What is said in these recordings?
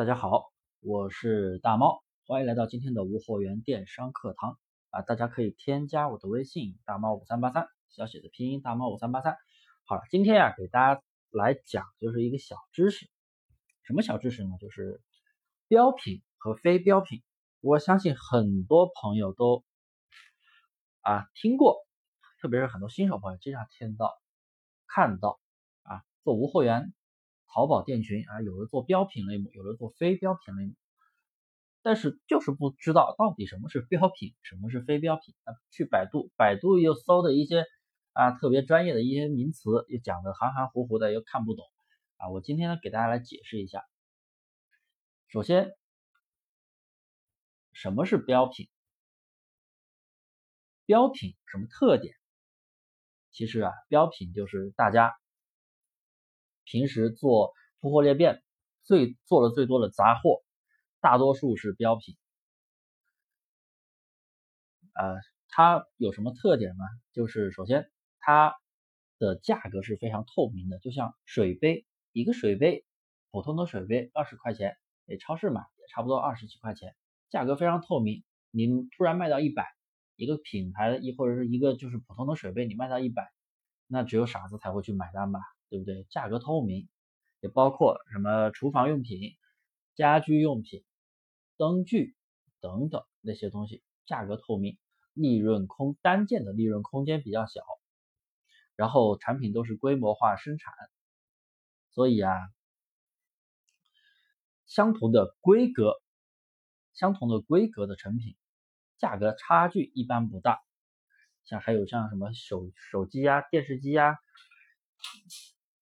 大家好，我是大猫，欢迎来到今天的无货源电商课堂啊！大家可以添加我的微信大猫五三八三，小写的拼音大猫五三八三。好了，今天呀，给大家来讲就是一个小知识，什么小知识呢？就是标品和非标品。我相信很多朋友都啊听过，特别是很多新手朋友经常听到、看到啊，做无货源。淘宝店群啊，有的做标品类目，有的做非标品类目，但是就是不知道到底什么是标品，什么是非标品啊？去百度，百度又搜的一些啊特别专业的一些名词，又讲的含含糊糊的，又看不懂啊。我今天呢给大家来解释一下。首先，什么是标品？标品什么特点？其实啊，标品就是大家。平时做铺货裂变，最做的最多的杂货，大多数是标品。呃，它有什么特点呢？就是首先它的价格是非常透明的，就像水杯，一个水杯，普通的水杯二十块钱，诶，超市买也差不多二十几块钱，价格非常透明。你突然卖到一百，一个品牌的一或者是一个就是普通的水杯，你卖到一百，那只有傻子才会去买单吧。对不对？价格透明，也包括什么厨房用品、家居用品、灯具等等那些东西，价格透明，利润空单件的利润空间比较小，然后产品都是规模化生产，所以啊，相同的规格、相同的规格的成品，价格差距一般不大。像还有像什么手手机呀、电视机呀。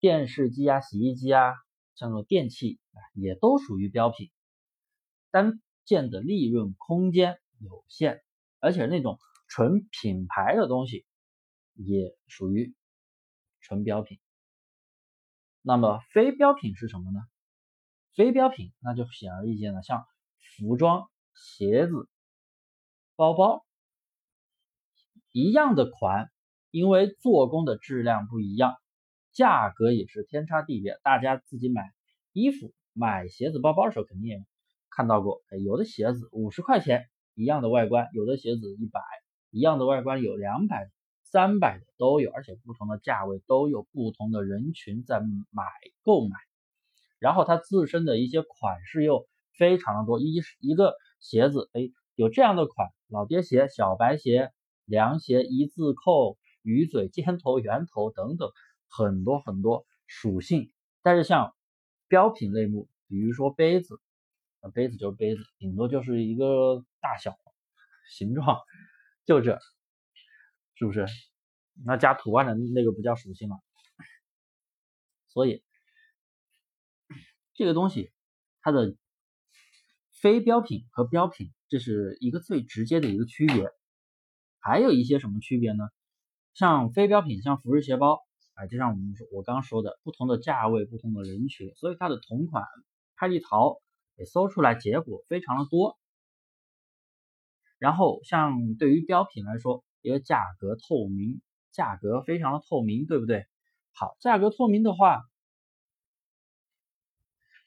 电视机啊、洗衣机啊，像这种电器啊，也都属于标品。单件的利润空间有限，而且那种纯品牌的东西也属于纯标品。那么非标品是什么呢？非标品那就显而易见了，像服装、鞋子、包包一样的款，因为做工的质量不一样。价格也是天差地别，大家自己买衣服、买鞋子、包包的时候，肯定也看到过，哎，有的鞋子五十块钱一样的外观，有的鞋子一百一样的外观有两百、三百的都有，而且不同的价位都有不同的人群在买购买，然后它自身的一些款式又非常的多，一一个鞋子，哎，有这样的款，老爹鞋、小白鞋、凉鞋、一字扣、鱼嘴、尖头、圆头等等。很多很多属性，但是像标品类目，比如说杯子，杯子就是杯子，顶多就是一个大小形状，就这，是不是？那加图案的那个不叫属性了。所以这个东西它的非标品和标品，这是一个最直接的一个区别。还有一些什么区别呢？像非标品，像服饰鞋包。啊，就像我们说，我刚说的，不同的价位，不同的人群，所以它的同款拍立淘也搜出来结果非常的多。然后像对于标品来说，因为价格透明，价格非常的透明，对不对？好，价格透明的话，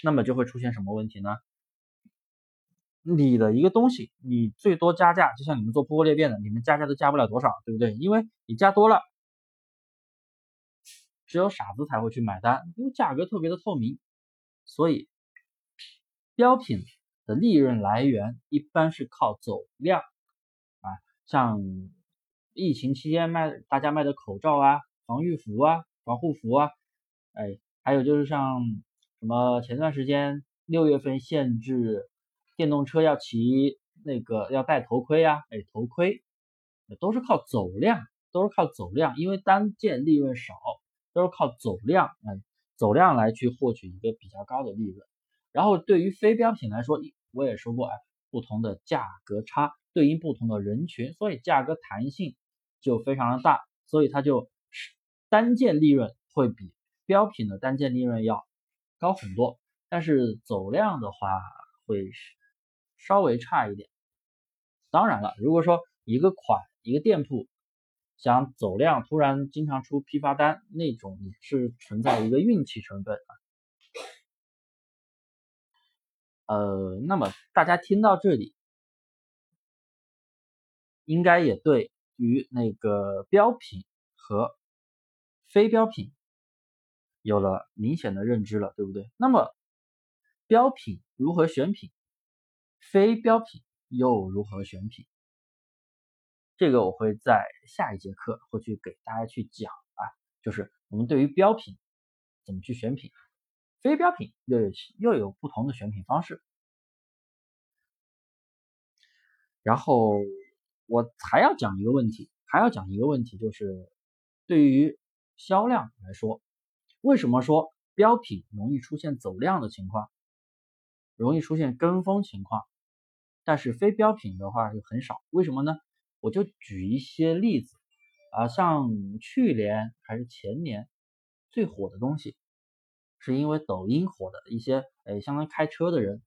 那么就会出现什么问题呢？你的一个东西，你最多加价，就像你们做铺货裂变的，你们加价都加不了多少，对不对？因为你加多了。只有傻子才会去买单，因为价格特别的透明，所以标品的利润来源一般是靠走量啊，像疫情期间卖大家卖的口罩啊、防御服啊、防护服啊，哎，还有就是像什么前段时间六月份限制电动车要骑那个要戴头盔啊，哎，头盔都是靠走量，都是靠走量，因为单件利润少。都是靠走量，哎，走量来去获取一个比较高的利润。然后对于非标品来说，我也说过，哎，不同的价格差对应不同的人群，所以价格弹性就非常的大，所以它就单件利润会比标品的单件利润要高很多。但是走量的话会稍微差一点。当然了，如果说一个款一个店铺。想走量，突然经常出批发单，那种也是存在一个运气成分啊。呃，那么大家听到这里，应该也对于那个标品和非标品有了明显的认知了，对不对？那么标品如何选品，非标品又如何选品？这个我会在下一节课会去给大家去讲啊，就是我们对于标品怎么去选品，非标品又有又有不同的选品方式。然后我还要讲一个问题，还要讲一个问题，就是对于销量来说，为什么说标品容易出现走量的情况，容易出现跟风情况，但是非标品的话就很少，为什么呢？我就举一些例子啊，像去年还是前年最火的东西，是因为抖音火的一些，哎，相当于开车的人，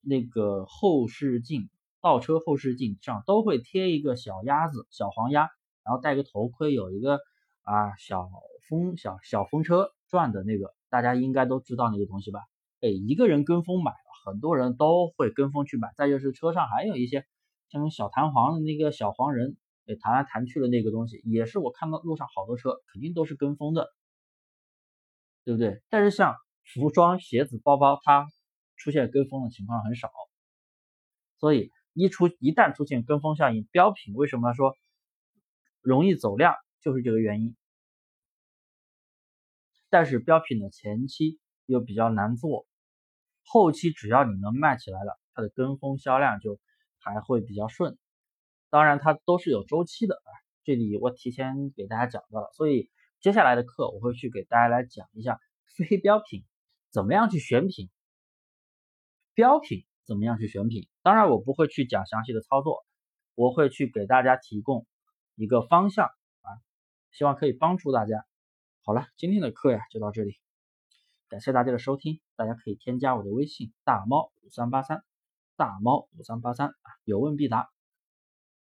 那个后视镜、倒车后视镜上都会贴一个小鸭子、小黄鸭，然后戴个头盔，有一个啊小风小小风车转的那个，大家应该都知道那个东西吧？哎，一个人跟风买，很多人都会跟风去买。再就是车上还有一些。像小弹簧的那个小黄人，哎，弹来弹去的那个东西，也是我看到路上好多车，肯定都是跟风的，对不对？但是像服装、鞋子、包包，它出现跟风的情况很少，所以一出一旦出现跟风效应，标品为什么说容易走量，就是这个原因。但是标品的前期又比较难做，后期只要你能卖起来了，它的跟风销量就。还会比较顺，当然它都是有周期的啊。这里我提前给大家讲到了，所以接下来的课我会去给大家来讲一下非标品怎么样去选品，标品怎么样去选品。当然我不会去讲详细的操作，我会去给大家提供一个方向啊，希望可以帮助大家。好了，今天的课呀就到这里，感谢大家的收听，大家可以添加我的微信大猫五三八三。大猫五三八三啊，有问必答。